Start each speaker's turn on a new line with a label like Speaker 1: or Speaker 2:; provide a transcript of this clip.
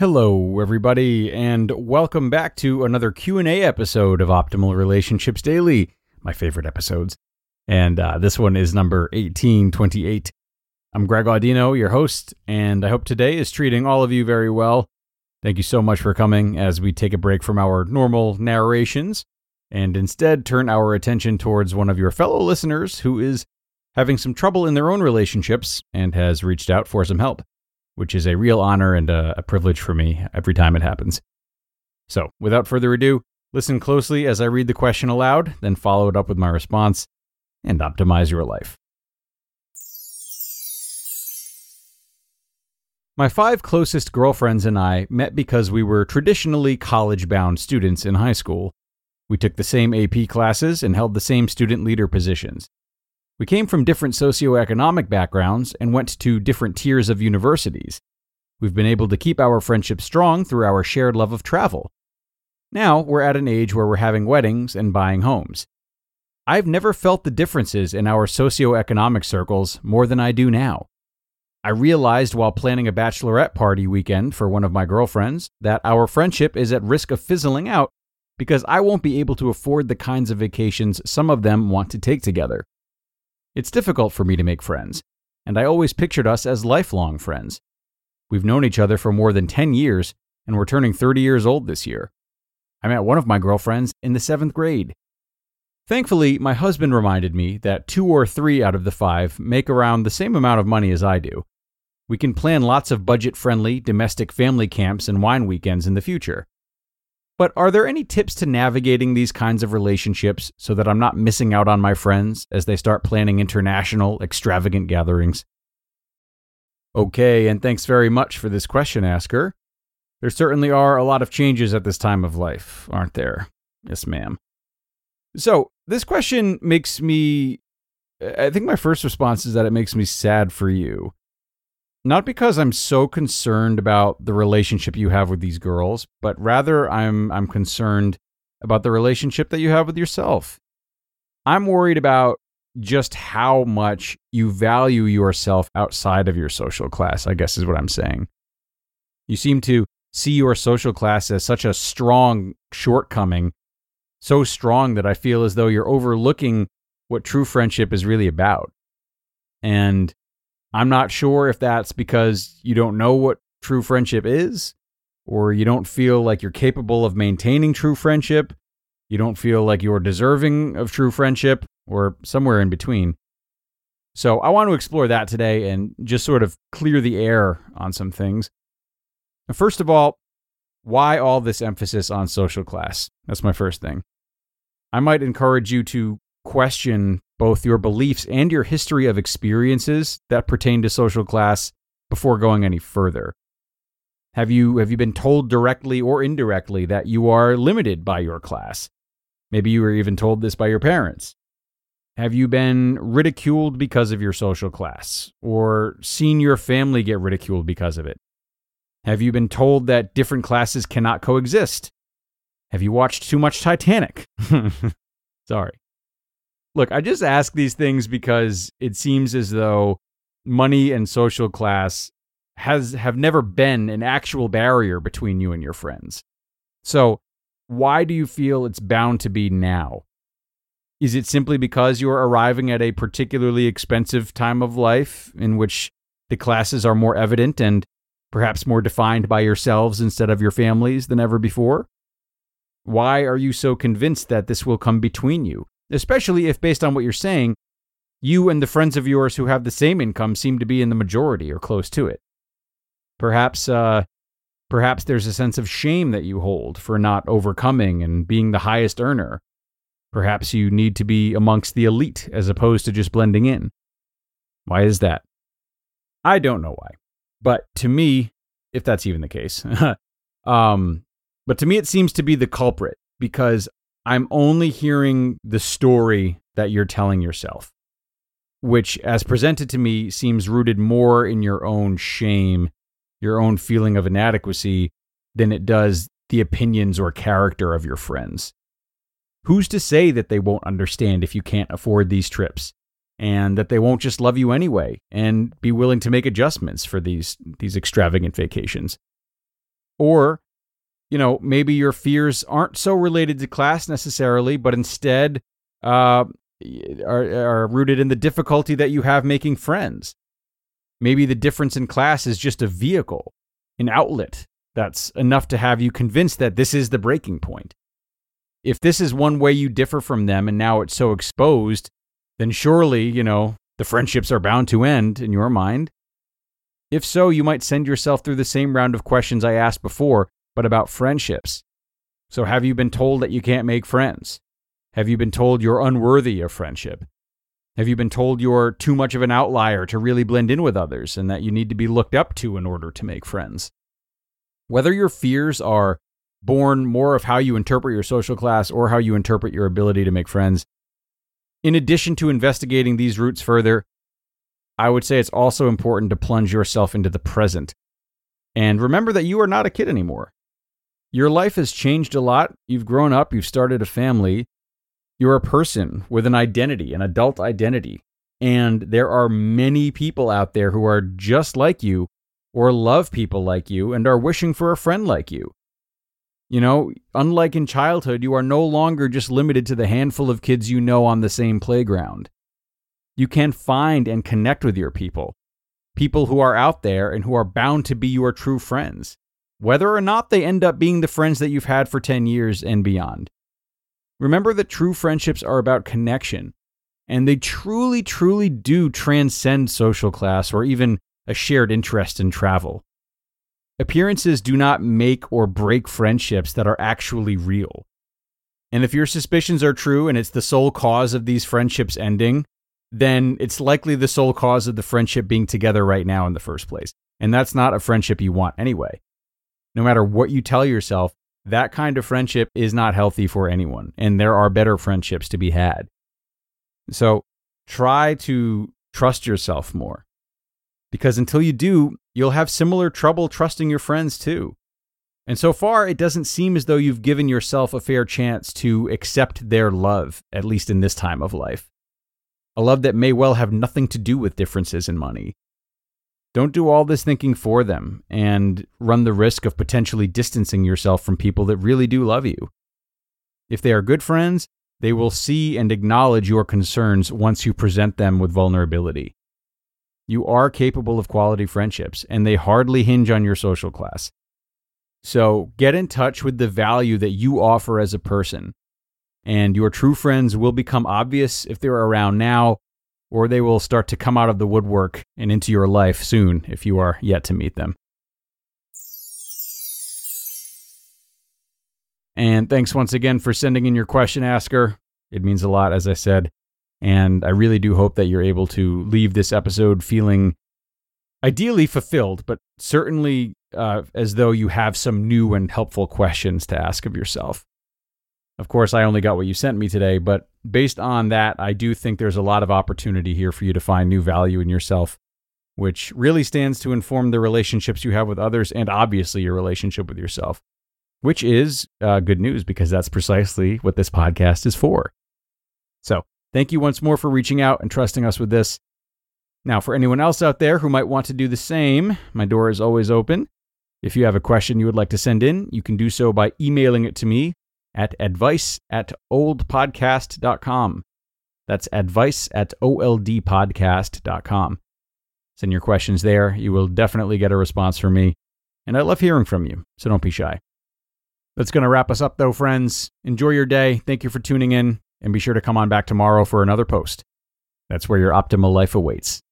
Speaker 1: Hello everybody and welcome back to another Q&A episode of Optimal Relationships Daily, my favorite episodes. And uh, this one is number 1828. I'm Greg Audino, your host, and I hope today is treating all of you very well. Thank you so much for coming as we take a break from our normal narrations and instead turn our attention towards one of your fellow listeners who is having some trouble in their own relationships and has reached out for some help which is a real honor and a, a privilege for me every time it happens. So, without further ado, listen closely as I read the question aloud, then follow it up with my response, and optimize your life. My five closest girlfriends and I met because we were traditionally college bound students in high school. We took the same AP classes and held the same student leader positions. We came from different socioeconomic backgrounds and went to different tiers of universities. We've been able to keep our friendship strong through our shared love of travel. Now we're at an age where we're having weddings and buying homes. I've never felt the differences in our socioeconomic circles more than I do now. I realized while planning a bachelorette party weekend for one of my girlfriends that our friendship is at risk of fizzling out because I won't be able to afford the kinds of vacations some of them want to take together. It's difficult for me to make friends, and I always pictured us as lifelong friends. We've known each other for more than 10 years, and we're turning 30 years old this year. I met one of my girlfriends in the seventh grade. Thankfully, my husband reminded me that two or three out of the five make around the same amount of money as I do. We can plan lots of budget friendly domestic family camps and wine weekends in the future. But are there any tips to navigating these kinds of relationships so that I'm not missing out on my friends as they start planning international, extravagant gatherings? Okay, and thanks very much for this question, Asker. There certainly are a lot of changes at this time of life, aren't there? Yes, ma'am. So, this question makes me. I think my first response is that it makes me sad for you. Not because I'm so concerned about the relationship you have with these girls, but rather I'm I'm concerned about the relationship that you have with yourself. I'm worried about just how much you value yourself outside of your social class, I guess is what I'm saying. You seem to see your social class as such a strong shortcoming, so strong that I feel as though you're overlooking what true friendship is really about. And I'm not sure if that's because you don't know what true friendship is, or you don't feel like you're capable of maintaining true friendship, you don't feel like you're deserving of true friendship, or somewhere in between. So I want to explore that today and just sort of clear the air on some things. First of all, why all this emphasis on social class? That's my first thing. I might encourage you to question both your beliefs and your history of experiences that pertain to social class before going any further. Have you have you been told directly or indirectly that you are limited by your class? Maybe you were even told this by your parents. Have you been ridiculed because of your social class or seen your family get ridiculed because of it? Have you been told that different classes cannot coexist? Have you watched too much Titanic? Sorry. Look, I just ask these things because it seems as though money and social class has have never been an actual barrier between you and your friends. So, why do you feel it's bound to be now? Is it simply because you're arriving at a particularly expensive time of life in which the classes are more evident and perhaps more defined by yourselves instead of your families than ever before? Why are you so convinced that this will come between you? Especially if, based on what you're saying, you and the friends of yours who have the same income seem to be in the majority or close to it. Perhaps, uh, perhaps there's a sense of shame that you hold for not overcoming and being the highest earner. Perhaps you need to be amongst the elite as opposed to just blending in. Why is that? I don't know why. But to me, if that's even the case, um, but to me, it seems to be the culprit because I'm only hearing the story that you're telling yourself, which, as presented to me, seems rooted more in your own shame, your own feeling of inadequacy, than it does the opinions or character of your friends. Who's to say that they won't understand if you can't afford these trips? And that they won't just love you anyway and be willing to make adjustments for these, these extravagant vacations. Or, you know, maybe your fears aren't so related to class necessarily, but instead uh, are, are rooted in the difficulty that you have making friends. Maybe the difference in class is just a vehicle, an outlet that's enough to have you convinced that this is the breaking point. If this is one way you differ from them and now it's so exposed, then surely, you know, the friendships are bound to end in your mind. If so, you might send yourself through the same round of questions I asked before, but about friendships. So, have you been told that you can't make friends? Have you been told you're unworthy of friendship? Have you been told you're too much of an outlier to really blend in with others and that you need to be looked up to in order to make friends? Whether your fears are born more of how you interpret your social class or how you interpret your ability to make friends, in addition to investigating these roots further, I would say it's also important to plunge yourself into the present. And remember that you are not a kid anymore. Your life has changed a lot. You've grown up, you've started a family. You're a person with an identity, an adult identity. And there are many people out there who are just like you or love people like you and are wishing for a friend like you. You know, unlike in childhood, you are no longer just limited to the handful of kids you know on the same playground. You can find and connect with your people, people who are out there and who are bound to be your true friends, whether or not they end up being the friends that you've had for 10 years and beyond. Remember that true friendships are about connection, and they truly, truly do transcend social class or even a shared interest in travel. Appearances do not make or break friendships that are actually real. And if your suspicions are true and it's the sole cause of these friendships ending, then it's likely the sole cause of the friendship being together right now in the first place. And that's not a friendship you want anyway. No matter what you tell yourself, that kind of friendship is not healthy for anyone. And there are better friendships to be had. So try to trust yourself more. Because until you do, you'll have similar trouble trusting your friends too. And so far, it doesn't seem as though you've given yourself a fair chance to accept their love, at least in this time of life. A love that may well have nothing to do with differences in money. Don't do all this thinking for them and run the risk of potentially distancing yourself from people that really do love you. If they are good friends, they will see and acknowledge your concerns once you present them with vulnerability. You are capable of quality friendships, and they hardly hinge on your social class. So get in touch with the value that you offer as a person. And your true friends will become obvious if they're around now, or they will start to come out of the woodwork and into your life soon if you are yet to meet them. And thanks once again for sending in your question, Asker. It means a lot, as I said. And I really do hope that you're able to leave this episode feeling ideally fulfilled, but certainly uh, as though you have some new and helpful questions to ask of yourself. Of course, I only got what you sent me today, but based on that, I do think there's a lot of opportunity here for you to find new value in yourself, which really stands to inform the relationships you have with others and obviously your relationship with yourself, which is uh, good news because that's precisely what this podcast is for. So, Thank you once more for reaching out and trusting us with this. Now, for anyone else out there who might want to do the same, my door is always open. If you have a question you would like to send in, you can do so by emailing it to me at advice at oldpodcast.com. That's advice at oldpodcast.com. Send your questions there. You will definitely get a response from me. And I love hearing from you, so don't be shy. That's going to wrap us up, though, friends. Enjoy your day. Thank you for tuning in and be sure to come on back tomorrow for another post. That's where your optimal life awaits.